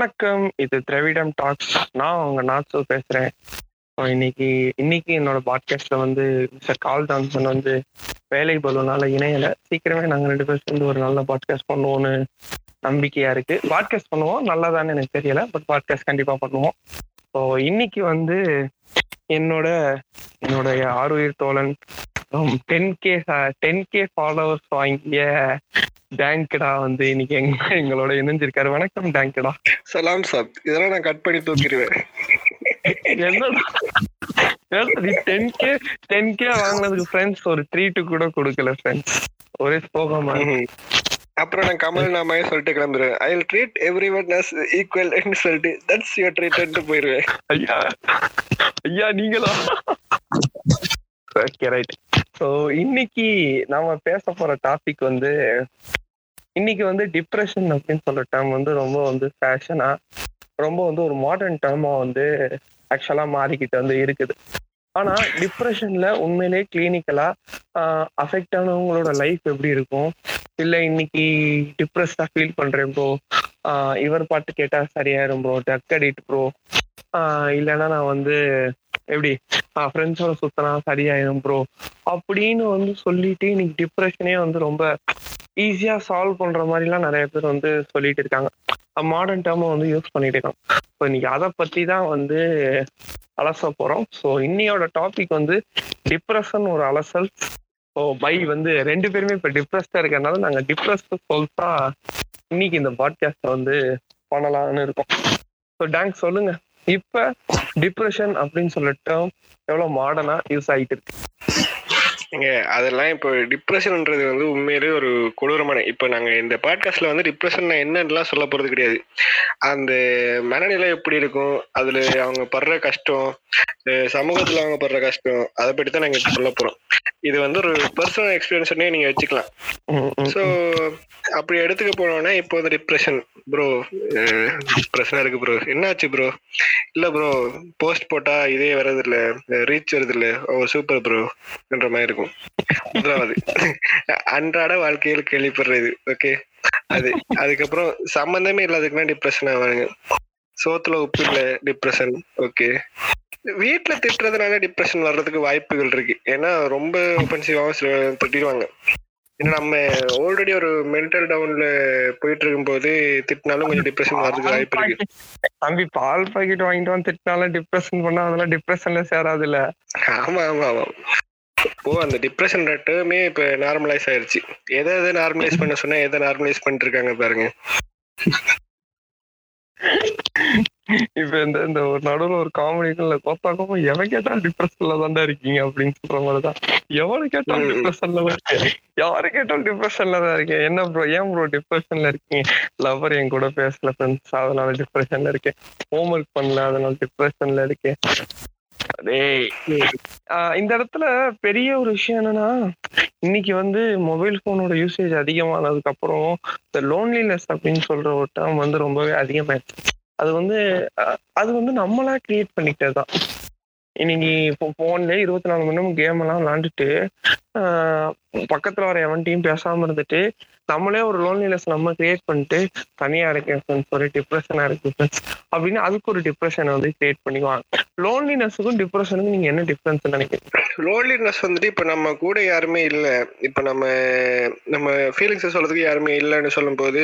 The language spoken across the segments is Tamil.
வணக்கம் இது திரவிடம் டாக்ஸ் நான் உங்க நாட்சு பேசுறேன். இன்னைக்கு இன்னைக்கு என்னோட பாட்காஸ்ட்ல வந்து மிஸ்டர் கால் ஜான்சன் வந்து வேலை பலுனால இணையல. சீக்கிரமே நாங்க ரெண்டு பேரும் சேர்ந்து ஒரு நல்ல பாட்காஸ்ட் பண்ணுவோம்னு நம்பிக்கையா இருக்கு. பாட்காஸ்ட் பண்ணுவோம் நல்லதான்னு எனக்கு தெரியல பட் பாட்காஸ்ட் கண்டிப்பா பண்ணுவோம். ஸோ இன்னைக்கு வந்து என்னோட என்னுடைய ஆறுயிர் தோழன் ten K ten K followers வாங்கிய டேங்கடா வந்து இன்னைக்கு எங்க எங்களோட இணைஞ்சிருக்காரு. வணக்கம் டேங்கடா சலாம் சாப் இதெல்லாம் நான் கட் பண்ணி தூக்கிடுவேன். என்னடா? டென் கே டென் கே வாங்கினதுக்கு ஃப்ரெண்ட்ஸ் ஒரு ட்ரீட்டு கூட கொடுக்கல ஃப்ரெண்ட்ஸ் ஒரே சோகமா ம்ஹும். அப்புறம் நான் கமல் நாமாயே சொல்லிட்டு கிளம்புறேன் I will treat everyone as equal சொல்லிட்டு தட்ஸ் யுவர் ட்ரீட்ன்ட்டு போயிருவேன் ஐயா ஐயா நீங்களா? ஓகே ரைட் ஸோ இன்னைக்கு நாம பேச போற டாபிக் வந்து இன்னைக்கு வந்து டிப்ரெஷன் அப்படின்னு சொல்ற டேர்ம் வந்து ரொம்ப வந்து ஃபேஷனா ரொம்ப வந்து ஒரு மாடர்ன் டேர்மா வந்து ஆக்சுவலா மாறிக்கிட்டு வந்து இருக்குது. ஆனா டிப்ரெஷன்ல உண்மையிலேயே கிளினிக்கலா அஃபெக்ட் ஆனவங்களோட லைஃப் எப்படி இருக்கும்? இல்ல இன்னைக்கு டிப்ரெஸ்டா ஃபீல் பண்றேன் ப்ரோ இவர் பாட்டு கேட்டா சரியாயிரும் ப்ரோ டக் அடிட் ப்ரோ இல்லைன்னா நான் வந்து எப்படி ஃப்ரெண்ட்ஸோட சுத்தினா சரியாயிரும் ப்ரோ அப்படின்னு வந்து சொல்லிட்டு இன்னைக்கு டிப்ரெஷனே வந்து ரொம்ப ஈஸியா சால்வ் பண்ற மாதிரிலாம் நிறைய பேர் வந்து சொல்லிட்டு இருக்காங்க. மாடர்ன் டேர்மை வந்து யூஸ் பண்ணிட்டு இருக்காங்க. ஸோ இன்னைக்கு அதை பத்தி தான் வந்து அலச போறோம். ஸோ இன்னையோட டாபிக் வந்து டிப்ரெஷன் ஒரு அலசல் ஸோ பை வந்து ரெண்டு பேருமே இப்போ டிப்ரெஸ்டா இருக்கிறதுனால நாங்கள் டிப்ரெஸ்ட் சொல்லிட்டா இன்னைக்கு இந்த பாட்காஸ்ட்டை வந்து பண்ணலாம்னு இருக்கோம். ஸோ டேங்க் சொல்லுங்க. இப்ப டிப்ரெஷன் அப்படின்னு சொல்லிட்டு எவ்வளோ எவ்வளவு மாடர்னா யூஸ் ஆயிட்டு இருக்கு. ஏங்க அதெல்லாம் இப்போ டிப்ரெஷன்ன்றது வந்து உண்மையிலேயே ஒரு கொடூரமான இப்போ நாங்கள் இந்த பாட்காஸ்ட்ல வந்து டிப்ரெஷன் என்னன்னுலாம் சொல்ல போறது கிடையாது. அந்த மனநிலை எப்படி இருக்கும்? அதுல அவங்க படுற கஷ்டம் சமூகத்துல அவங்க படுற கஷ்டம் அதை பற்றி தான் நாங்கள் சொல்ல போறோம். இது வந்து ஒரு பர்சனல் எக்ஸ்பீரியன்ஸ்னே நீங்க வச்சுக்கலாம். ஸோ அப்படி எடுத்துக்க போனோம்னா இப்போ வந்து டிப்ரெஷன் ப்ரோ டிப்ரெஷனா இருக்கு ப்ரோ என்னாச்சு ப்ரோ இல்ல ப்ரோ போஸ்ட் போட்டா இதே வர்றது இல்ல ரீச் வருது இல்ல ஓ சூப்பர் ப்ரோ என்ற மாதிரி இருக்கும். முதலாவது அன்றாட வாழ்க்கையில் கேள்விப்படுறது ஓகே அது அதுக்கப்புறம் சம்பந்தமே இல்லாததுக்குன்னா டிப்ரெஷன் ஆவாங்க சோத்துல உப்பு இல்ல டிப்ரெஷன் ஓகே வீட்டுல திட்டுறதுனால டிப்ரெஷன் வர்றதுக்கு வாய்ப்புகள் இருக்கு. ஏன்னா ரொம்ப ஒஃபென்சிவாகவும் சில திட்டிடுவாங்க. ஏன்னா நம்ம ஆல்ரெடி ஒரு மென்டல் டவுன்ல போயிட்டு இருக்கும்போது திட்டினாலும் கொஞ்சம் டிப்ரெஷன் வர்றதுக்கு வாய்ப்பு இருக்கு. தம்பி பால் பாக்கெட் வாங்கிட்டு வந்து திட்டினாலும் டிப்ரெஷன் பண்ணா அதெல்லாம் டிப்ரெஷன்ல சேராது இல்ல ஆமா ஆமா ஆமா. இப்போ அந்த டிப்ரெஷன் டேர்மே இப்ப நார்மலைஸ் ஆயிருச்சு. எதை எதை நார்மலைஸ் பண்ண சொன்னா எதை நார்மலைஸ் பண்ணிட்டு இருக்காங்க பாருங்க. இப்ப இந்த இந்த ஒரு நடுவுல ஒரு காமெடிக்குள்ள கோத்தா கோப்பம் எவன் கேட்டாலும் டிப்ரெஷன்ல தான்டா இருக்கீங்க அப்படின்னு சொல்ற மாதிரிதான். எவனு கேட்டாலும். டிப்ரெஷன்ல தான் இருக்கேன். யாரு கேட்டாலும் டிப்ரெஷன்ல தான் இருக்கேன். என்ன ப்ரோ ஏன் ப்ரோ டிப்ரெஷன்ல இருக்கீங்க? லவர் என் கூட பேசல ஃப்ரெண்ட்ஸ் அதனால டிப்ரெஷன்ல இருக்கேன். ஹோம்ஒர்க் பண்ணல அதனால டிப்ரெஷன்ல இருக்கேன். இந்த இடத்துல பெரிய ஒரு விஷயம் என்னன்னா இன்னைக்கு வந்து மொபைல் போனோட யூசேஜ் அதிகமானதுக்கு அப்புறம் இந்த லோன்லினஸ் அப்படின்னு சொல்ற ஒரு டேர்ம் வந்து ரொம்பவே அதிகமாயிடுச்சு. அது வந்து அது வந்து நம்மளா கிரியேட் பண்ணிக்கிட்டது தான். இன்னைக்கு இப்போ போன்ல இருபத்தி நாலு மணி நேரம் கேம் எல்லாம் விளாண்டுட்டு ஆஹ், பக்கத்துல வர எவன்ட்டையும் பேசாம இருந்துட்டு நம்மளே ஒரு லோன்லினஸ் நம்ம கிரியேட் பண்ணிட்டு தனியா இருக்கேன் ஃப்ரெண்ட்ஸ் ஒரு டிப்ரெஷனா இருக்கு ஃப்ரெண்ட்ஸ் அப்படின்னு அதுக்கு ஒரு டிப்ரெஷனை வந்து கிரியேட் பண்ணிக்குவாங்க. லோன்லினஸுக்கும் டிப்ரெஷனுக்கும் நீங்க என்ன டிஃபரன்ஸ் நினைக்கிறீங்க? லோன்லினஸ் வந்துட்டு இப்ப நம்ம கூட யாருமே இல்ல. இப்ப நம்ம நம்ம ஃபீலிங்ஸ் சொல்றதுக்கு யாருமே இல்லைன்னு சொல்லும்போது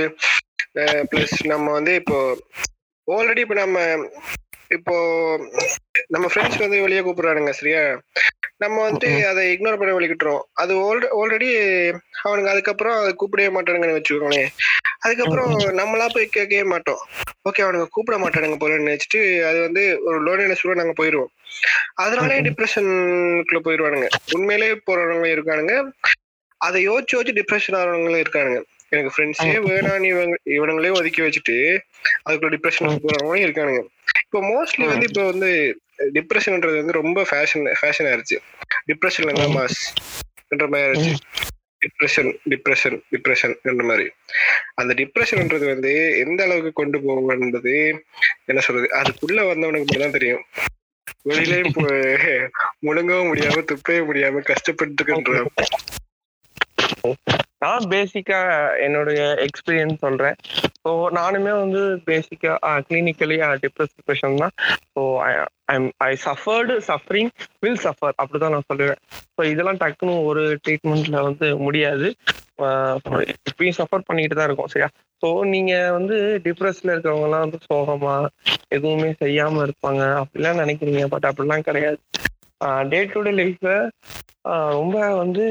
ப்ளஸ் நம்ம வந்து இப்போ ஆல்ரெடி இப்ப நம்ம இப்போ நம்ம ஃப்ரெண்ட்ஸ் வந்து வெளியே கூப்பிடுறானுங்க சரியா? நம்ம வந்துட்டு அதை இக்னோர் பண்ண வலிக்கிட்டுறோம் அது ஆல்ரெடி அவனுங்க அதுக்கப்புறம் அதை கூப்பிடவே மாட்டானுங்கன்னு வச்சுக்கோங்களேன் அதுக்கப்புறம் நம்மளா போய் கேட்கவே மாட்டோம். ஓகே அவனுங்க கூப்பிட மாட்டானுங்க போலன்னு நினைச்சிட்டு அது வந்து ஒரு லோன்லினஸ் கூட நாங்க போயிடுவோம் அதனாலே டிப்ரெஷனுக்குள்ள போயிடுவானுங்க உண்மையிலே போறவங்க இருக்கானுங்க. அதை யோசிச்சு யோசிச்சு டிப்ரெஷன் ஆகிறவங்களும் இருக்கானுங்க. எனக்கு ஃப்ரெண்ட்ஸே வேணாம் இவங்க இவனுங்களே ஒதுக்கி வச்சுட்டு அதுக்குள்ள டிப்ரெஷன் போறவங்களும் இருக்கானுங்க. இப்போ மோஸ்ட்லி வந்து இப்போ வந்து டிப்ரெஷன்ன்றது வந்து ரொம்ப ஃபேஷன் ஃபேஷன் ஆயிருச்சு. டிப்ரெஷன்ல இருந்தா மாஸ் என்ற மாதிரி ஆயிருச்சு. டிப்ரெஷன் டிப்ரெஷன் டிப்ரெஷன் என்ற மாதிரி. அந்த டிப்ரெஷன்ன்றது வந்து எந்த அளவுக்கு கொண்டு போகும் என்பது என்ன சொல்றது? அதுக்குள்ள வந்தவனுக்கு மட்டும் தான் தெரியும். வெளியிலயும் முழுங்கவும் முடியாம துப்பவே முடியாம கஷ்டப்பட்டு நான் பேசிக்கா என்னுடைய எக்ஸ்பீரியன்ஸ் சொல்றேன். ஸோ நானுமே வந்து பேசிக்கா கிளினிக்கலி டிப்ரெஸ் டிப்ரெஷன் தான். So I'm I suffered suffering will suffer அப்படிதான் நான் சொல்லுவேன். ஸோ இதெல்லாம் டக்குன்னு ஒரு ட்ரீட்மெண்ட்ல வந்து முடியாது. இப்பயும் சஃபர் பண்ணிட்டு தான் இருக்கும் சரியா? ஸோ நீங்க வந்து டிப்ரெஸ்ல இருக்கிறவங்கலாம் வந்து சோகமா எதுவுமே செய்யாம இருப்பாங்க. அப்படிலாம் நினைக்கிறீங்க பட் அப்படிலாம் கிடையாது. டே டு டே லைஃப்ல ரொம்ப வந்து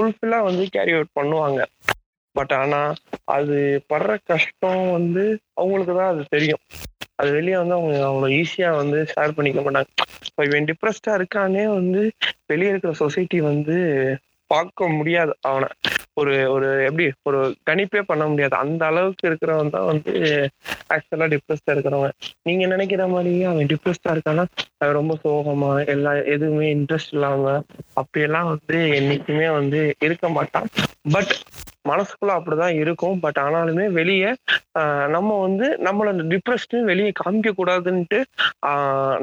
ஃபுல்ஃபில்லாக வந்து கேரி அவுட் பண்ணுவாங்க. பட் ஆனா அது படுற கஷ்டம் வந்து அவங்களுக்கு தான் அது தெரியும். அது வெளியே வந்து அவங்க அவ்வளோ ஈஸியா வந்து ஷேர் பண்ணிக்க மாட்டாங்க. இப்போ இவன் டிப்ரெஸ்டாக இருக்கானே வந்து வெளியே இருக்கிற சொசைட்டி வந்து பார்க்க முடியாது அவனை. ஒரு ஒரு எப்படி ஒரு கணிப்பே பண்ண முடியாது. அந்த அளவுக்கு இருக்கிறவன் தான் வந்து ஆக்சுவலா டிப்ரெஸ்டா இருக்கிறவன். நீங்க நினைக்கிற மாதிரியே அவன் டிப்ரெஸ்டா இருக்கானா அவன் ரொம்ப சோகமா எல்லா எதுவுமே இன்ட்ரெஸ்ட் இல்லாம அப்படியெல்லாம் வந்து என்னைக்குமே வந்து இருக்க மாட்டான். பட் மனசுக்குள்ள அப்படிதான் இருக்கும். பட் ஆனாலுமே வெளியே நம்ம வந்து நம்மளோட டிப்ரெஷன் வெளியே காமிக்க கூடாதுன்ட்டு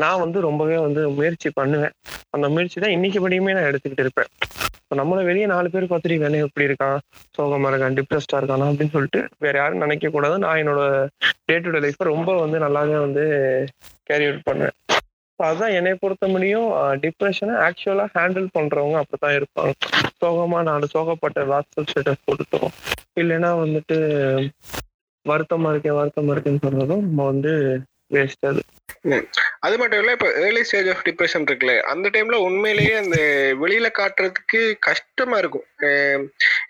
நான் வந்து ரொம்பவே வந்து முயற்சி பண்ணுவேன். அந்த முயற்சி தான் இன்னைக்கு படியுமே நான் எடுத்துக்கிட்டு இருப்பேன். நம்மள வெளியே நாலு பேர் பார்த்துட்டு வேணும் எப்படி இருக்கான்? சோகமாக இருக்கான் டிப்ரெஸ்டாக இருக்கானா? அப்படின்னு சொல்லிட்டு வேற யாரும் நினைக்க கூடாது நான் என்னோட டே டு டே லைஃப்பை ரொம்ப வந்து நல்லாவே வந்து கேரி அவுட் பண்ணுவேன். அதுதான் என்னை பொறுத்த முடியும் டிப்ரெஷனை ஆக்சுவலாக ஹேண்டில் பண்ணுறவங்க அப்படித்தான் இருப்பாங்க. சோகமாக நாலு சோகப்பட்ட வாட்ஸ்அப் ஸ்டேட்டஸ் கொடுத்தோம் இல்லைன்னா வந்துட்டு வருத்தமாக இருக்கேன் வருத்தமாக இருக்கேன்னு சொல்றதும் நம்ம வந்து வேஸ்ட் அது. அது மட்டும் இல்ல இப்ப ஏர்லி ஸ்டேஜ் ஆஃப் டிப்ரெஷன் இருக்குல்ல அந்த டைம்ல உண்மையிலேயே அந்த வெளியில காட்டுறதுக்கு கஷ்டமா இருக்கும்.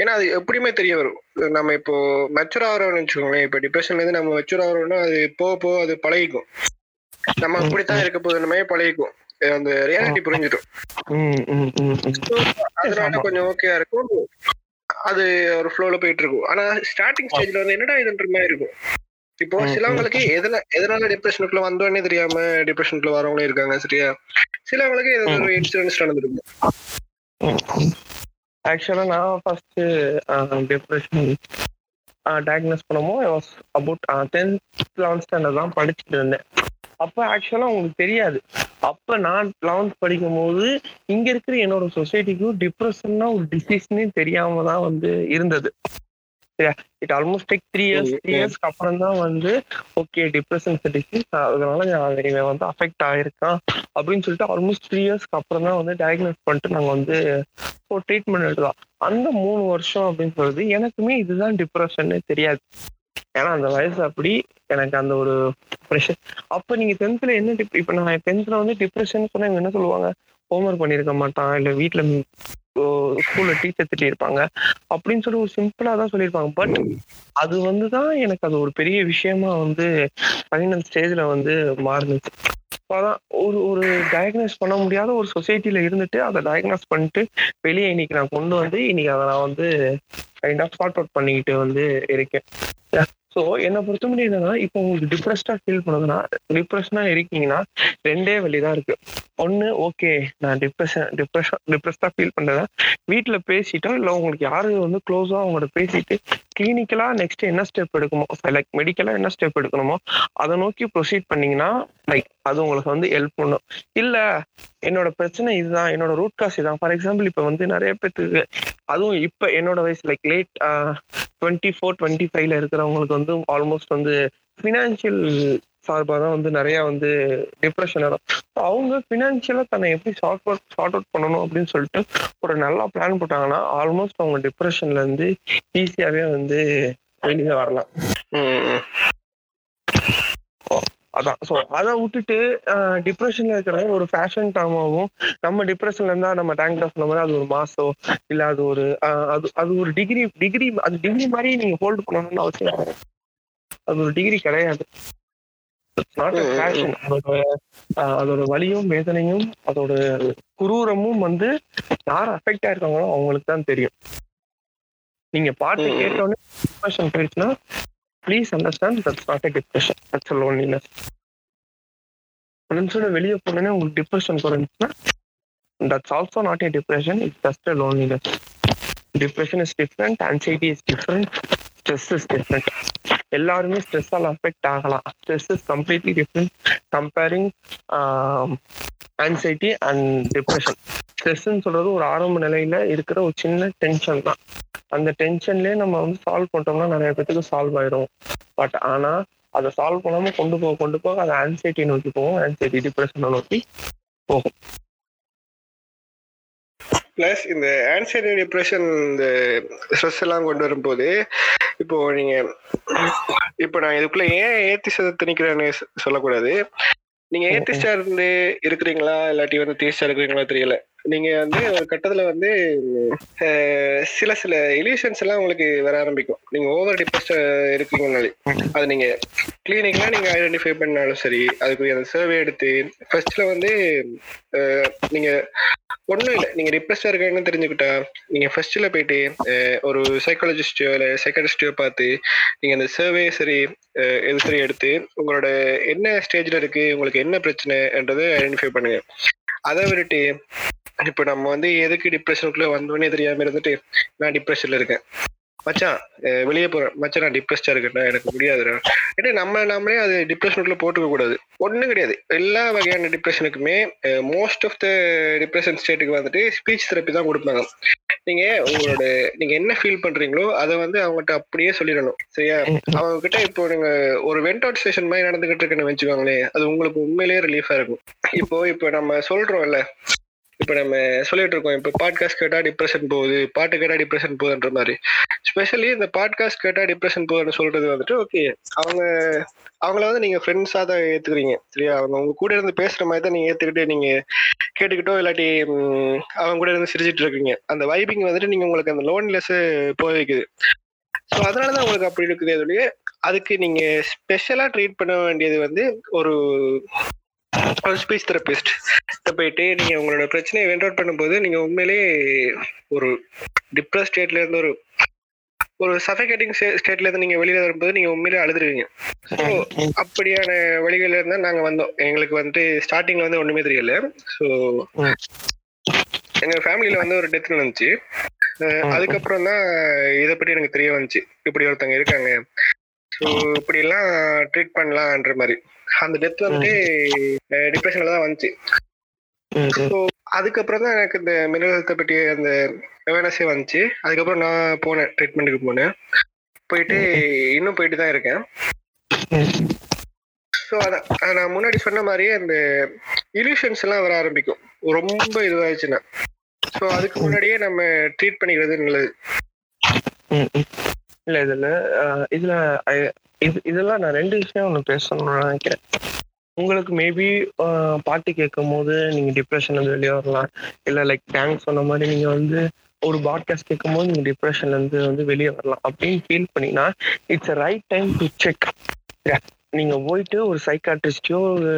ஏன்னா அது எப்படியுமே தெரிய வரும். நம்ம இப்போ மெச்சூர் ஆகிறோம்னு வச்சுக்கோங்களேன் இப்போ டிப்ரெஷன்ல இருந்து நம்ம மெச்சூர் ஆகிறோம்னா அது போக போக அது பழகிக்கும். நம்ம அப்படித்தான் இருக்க போது நம்ம பழகிக்கும் அந்த ரியாலிட்டி புரிஞ்சிடும். அதனால கொஞ்சம் ஓகேயா இருக்கும். அது ஒரு ஃப்ளோல போயிட்டு இருக்கும். ஆனா ஸ்டார்டிங் ஸ்டேஜ்ல வந்து என்னடா இதுன்ற மாதிரி இருக்கும். இப்போ சிலவங்களுக்கு எதுல எதனால டிப்ரெஷனுக்குள்ள வந்தோடனே தெரியாம டிப்ரெஷனுக்குள்ள வரவங்களும் இருக்காங்க சரியா? சிலவங்களுக்கு ஏதாவது ஒரு இன்சூரன்ஸ் நடந்திருக்கும். ஆக்சுவலா நான் ஃபர்ஸ்ட் டிப்ரெஷன் டயக்னோஸ் பண்ணமோ was about tenth eleventh standard தான் படிச்சுட்டு இருந்தேன். அப்ப ஆக்சுவலா உங்களுக்கு தெரியாது. அப்ப நான் லெவன்த் படிக்கும் போது இங்க இருக்கிற என்னோட சொசைட்டிக்கும் டிப்ரெஷன்னா ஒரு டிசீஸ்னே தெரியாம தான் வந்து இருந்தது. It almost take three years three இயர்ஸ்க்கு அப்புறம் தான் வந்து ஓகே டிப்ரெஷன் டிசீஸ் அதனால இவன் வந்து அஃபெக்ட் ஆயிருக்கான் அப்படின்னு சொல்லிட்டு ஆல்மோஸ்ட் த்ரீ இயர்ஸ்க்கு அப்புறம் தான் வந்து டயக்னோஸ் பண்ணிட்டு நாங்கள் வந்து ஸோ ட்ரீட்மெண்ட் எடுத்தோம் அந்த மூணு வருஷம் அப்படின்னு சொல்றது எனக்குமே இதுதான் டிப்ரெஷன் தெரியாது. ஏன்னா அந்த வயசு அப்படி எனக்கு அந்த ஒரு ப்ரெஷர் அப்ப நீங்க டென்த்ல என்ன டிப் இப்ப நான் டென்த்ல வந்து டிப்ரெஷன் சொன்னா என்ன சொல்லுவாங்க? ஹோம்ஒர்க் பண்ணிருக்க மாட்டான் இல்ல வீட்டுல ஸ்கூல்ல டீச்சர் திட்டிருப்பாங்க. அப்படின்னு சொல்லி ஒரு சிம்பிளா தான் சொல்லியிருப்பாங்க. பட் அது வந்துதான் எனக்கு அது ஒரு பெரிய விஷயமா வந்து ஃபைனல் ஸ்டேஜ்ல வந்து மாறுனுச்சு. அதான் ஒரு ஒரு டயக்னோஸ் பண்ண முடியாத ஒரு சொசைட்டில இருந்துட்டு அதை டயக்னோஸ் பண்ணிட்டு வெளியே இன்னைக்கு நான் கொண்டு வந்து இன்னைக்கு அதை நான் வந்து கைண்ட் ஆஃப் சார்ட் அவுட் பண்ணிக்கிட்டு வந்து இருக்கேன். ஸோ என்னை பொறுத்த முடியும் என்னன்னா இப்போ உங்களுக்கு டிப்ரெஸ்டாக ஃபீல் பண்ணுதுன்னா டிப்ரெஷனாக இருக்கீங்கன்னா ரெண்டே வழி தான் இருக்கு. ஒன்று ஓகே நான் டிப்ரெஷன் டிப்ரெஷன் டிப்ரெஸ்டாக ஃபீல் பண்றேன் வீட்டில் பேசிட்டோ இல்லை உங்களுக்கு யாரு வந்து க்ளோஸாக அவங்களோட பேசிட்டு கிளினிக்கலாக நெக்ஸ்ட் என்ன ஸ்டெப் எடுக்குமோ லைக் மெடிக்கலாக என்ன ஸ்டெப் எடுக்கணுமோ அதை நோக்கி ப்ரொசீட் பண்ணிங்கன்னா லைக் அது உங்களுக்கு வந்து ஹெல்ப் பண்ணும். இல்ல என்னோட பிரச்சனை இதுதான் என்னோட ரூட் காஸ் இதுதான் ஃபார் எக்ஸாம்பிள் இப்ப வந்து நிறைய பேத்துக்கு அதுவும் இப்ப என்னோட வயசு like late twenty four twenty ஃபைவ்ல இருக்கிறவங்களுக்கு வந்து ஆல்மோஸ்ட் வந்து ஃபினான்ஷியல் சார்பாக தான் வந்து நிறைய வந்து டிப்ரெஷன் இடம் அவங்க ஃபினான்ஷியலா தன்னை எப்படி ஷார்ட் அவுட் ஷார்ட் அவுட் பண்ணணும் அப்படின்னு சொல்லிட்டு ஒரு நல்லா பிளான் போட்டாங்கன்னா ஆல்மோஸ்ட் அவங்க டிப்ரெஷன்ல ஈஸியாகவே ஈஸியாவே வந்து வெளியே வரலாம். அதான். ஸோ அதை விட்டுட்டு டிப்ரெஷன்ல இருக்கிற ஒரு ஃபேஷன் டாமாவும் நம்ம டிப்ரெஷன்ல இருந்தா நம்ம டேங்க் டாப் மாதிரி அது ஒரு மாசம் இல்ல அது ஒரு அது அது ஒரு டிகிரி டிகிரி அது டிகிரி மாதிரி நீங்க ஹோல்டு பண்ணணும்னு அவசியம் அது ஒரு டிகிரி கிடையாது. அதோட அதோட வலியும் வேதனையும் அதோட குரூரமும் வந்து யார் அஃபெக்ட் ஆயிருக்காங்களோ அவங்களுக்கு தான் தெரியும். நீங்க பாட்டு கேட்டோன்னே டிப்ரெஷன் போயிடுச்சுன்னா please understand that's not a depression that's a loneliness ஃப்ரெண்ட்ஸோட வெளியே போனோன்னே உங்களுக்கு depression குறைஞ்சுன்னா that's also not a depression it's just a loneliness depression is different anxiety is different stress is different எல்லாருமே ஸ்ட்ரெஸ்ஸால் அஃபெக்ட் ஆகலாம். Stress is completely different comparing anxiety and depression ஸ்ட்ரெஸ்ன்னு சொல்றது ஒரு ஆரம்ப நிலையில இருக்கிற ஒரு சின்ன டென்ஷன் தான். அந்த டென்ஷன்லயே நம்ம வந்து சால்வ் பண்ணிட்டோம்னா நிறைய பேத்துக்கு சால்வ் ஆயிரும். பட் ஆனா அதை சால்வ் பண்ணாம கொண்டு போக கொண்டு போக அது ஆன்சைட்டி நோக்கி போகும். ஆன்சைட்டி டிப்ரெஷனை நோக்கி போகும். பிளஸ் இந்த ஆன்சைட்டி டிப்ரெஷன் இந்த ஸ்ட்ரெஸ் எல்லாம் கொண்டு வரும்போது இப்போ நீங்க இப்போ நான் இதுக்குள்ள ஏன் ஏத்தி திணிக்கிறேன்னு சொல்லக்கூடாது. நீங்க ஏத்திஸ்டா இருந்து இருக்கிறீங்களா? இல்லாட்டி வந்து தீஸ்டா இருக்கிறீங்களா தெரியல. நீங்க வந்து ஒரு கட்டத்துல வந்து சில சில இலியூஷன்ஸ் எல்லாம் உங்களுக்கு வர ஆரம்பிக்கும். நீங்க ஓவர் டிப்ரெஸ்ட் இருக்கீங்கனாலே. அது நீங்க கிளினிக்லாம் நீங்க ஐடென்டிஃபை பண்ணாலும் சரி அதுக்கு அந்த சர்வே எடுத்து ஃபர்ஸ்ட்ல வந்து நீங்க ஒன்றும் இல்லை. நீங்க டிப்ரெஸ்டா இருக்கீங்கன்னு தெரிஞ்சுக்கிட்டா நீங்க ஃபர்ஸ்ட்ல போயிட்டு ஒரு சைக்காலஜிஸ்டையோ இல்லை சைக்காலஜிஸ்டையோ பார்த்து நீங்க அந்த சர்வே சரி எது சரி எடுத்து உங்களோட என்ன ஸ்டேஜ்ல இருக்கு உங்களுக்கு என்ன பிரச்சனைன்றதை ஐடென்டிஃபை பண்ணுங்க. அதை விட்டுட்டு இப்ப நம்ம வந்து எதுக்கு டிப்ரெஷனுக்குள்ள வந்தோடனே தெரியாம இருந்துட்டு நான் டிப்ரெஷன்ல இருக்கேன். மச்சான் வெளியே போறேன். மச்சான் நான் டிப்ரெஸ்டா இருக்கேன்டா. எனக்கு முடியாதுடா. ஏன்னா நம்ம நாமளே அது டிப்ரெஷனுக்குள்ள போட்டுக்க கூடாது. ஒண்ணும் கிடையாது. எல்லா வகையான டிப்ரெஷனுக்குமே மோஸ்ட் ஆஃப் த டிப்ரெஷன் ஸ்டேட்டுக்கு வந்துட்டு ஸ்பீச் தெரப்பி தான் கொடுப்பாங்க. நீங்க உங்களோட நீங்க என்ன ஃபீல் பண்றீங்களோ அதை வந்து அவங்ககிட்ட அப்படியே சொல்லிடணும். சரியா? அவங்க கிட்ட இப்போ நீங்க ஒரு வெண்ட் அவுட் ஸ்டேஷன் மாதிரி நடந்துகிட்டு இருக்குன்னு வச்சுக்கோங்களேன் அது உங்களுக்கு உண்மையிலேயே ரிலீஃபா இருக்கும். இப்போ இப்போ நம்ம சொல்றோம்ல இப்ப நம்ம சொல்லிட்டு இருக்கோம் இப்ப பாட்காஸ்ட் கேட்டா டிப்ரெஷன் போகுது பாட்டு கேட்டா டிப்ரெஷன் போகுதுன்ற மாதிரி. ஸ்பெஷலி இந்த பாட்காஸ்ட் கேட்டா டிப்ரெஷன் போகுதுன்னு சொல்றது வந்துட்டு ஓகே அவங்க அவங்கள வந்து நீங்க ஃப்ரெண்ட்ஸா தான் ஏத்துக்கிறீங்க சரியா? அவங்க உங்க கூட இருந்து பேசுற மாதிரி தான் நீங்க ஏத்துக்கிட்டு நீங்க கேட்டுக்கிட்டோ இல்லாட்டி அவங்க கூட இருந்து சிரிச்சிட்டு இருக்கீங்க. அந்த வைபிங் வந்துட்டு நீங்க உங்களுக்கு அந்த லோன்லெஸ் போய் வைக்குது. ஸோ அதனாலதான் உங்களுக்கு அப்படி இருக்குது அதுலயே அதுக்கு நீங்க ஸ்பெஷலா ட்ரீட் பண்ண வேண்டியது வந்து ஒரு ஒரு ஸ்பீச் தெரபிஸ்ட் போயிட்டு நீங்க உங்களோட பிரச்சனையை வெண்ட் அவுட் பண்ணும்போது நீங்க உண்மையிலேயே ஒரு டிப்ரஸ் ஸ்டேட்ல இருந்து ஒரு ஒரு சஃபகேட்டிங் ஸ்டேட்ல இருந்து நீங்க வெளியில வரும்போது நீங்க உண்மையிலே அழுதுருவீங்க. ஸோ அப்படியான வழிகள்ல இருந்தா நாங்க வந்தோம். எங்களுக்கு வந்துட்டு ஸ்டார்டிங்ல வந்து ஒண்ணுமே தெரியல. ஸோ எங்க ஃபேமிலியில வந்து ஒரு டெத் நடந்துச்சு. அதுக்கப்புறம் தான் இதை பற்றி எனக்கு தெரிய வந்துச்சு. இப்படி ஒருத்தவங்க இருக்காங்க. ஸோ இப்படி எல்லாம் ட்ரீட் பண்ணலான்ற மாதிரி. அந்த டெத் வந்துட்டு டிப்ரெஷன்ல தான் வந்துச்சு. ஸோ அதுக்கப்புறம் தான் எனக்கு இந்த மென்டல் ஹெல்த்தை பற்றி அந்த அவேர்னஸே வந்துச்சு. அதுக்கப்புறம் நான் போனேன் ட்ரீட்மெண்ட்டுக்கு போனேன். போயிட்டு இன்னும் போயிட்டு தான் இருக்கேன். ஸோ அதான். நான் முன்னாடி சொன்ன மாதிரியே அந்த இல்யூஷன்ஸ் எல்லாம் வர ஆரம்பிக்கும். ரொம்ப இதுவாச்சுன்னா ஸோ அதுக்கு முன்னாடியே நம்ம ட்ரீட் பண்ணிக்கிறது நல்லது. இல்ல இதுல இதுல இது இதெல்லாம் நான் ரெண்டு விஷயம் ஒன்று பேசணும்னு நினைக்கிறேன். உங்களுக்கு மேபி பாட்டு கேட்கும் போது நீங்கள் டிப்ரெஷன்லேருந்து வெளியே வரலாம். இல்லை லைக் டேங்க் சொன்ன மாதிரி நீங்கள் வந்து ஒரு பாட்காஸ்ட் கேட்கும் போது நீங்கள் டிப்ரெஷன்லேருந்து வந்து வெளியே வரலாம். அப்படின்னு ஃபீல் பண்ணினா it's right time to check நீங்கள் போயிட்டு ஒரு சைக்காட்ரிஸ்டையோ ஒரு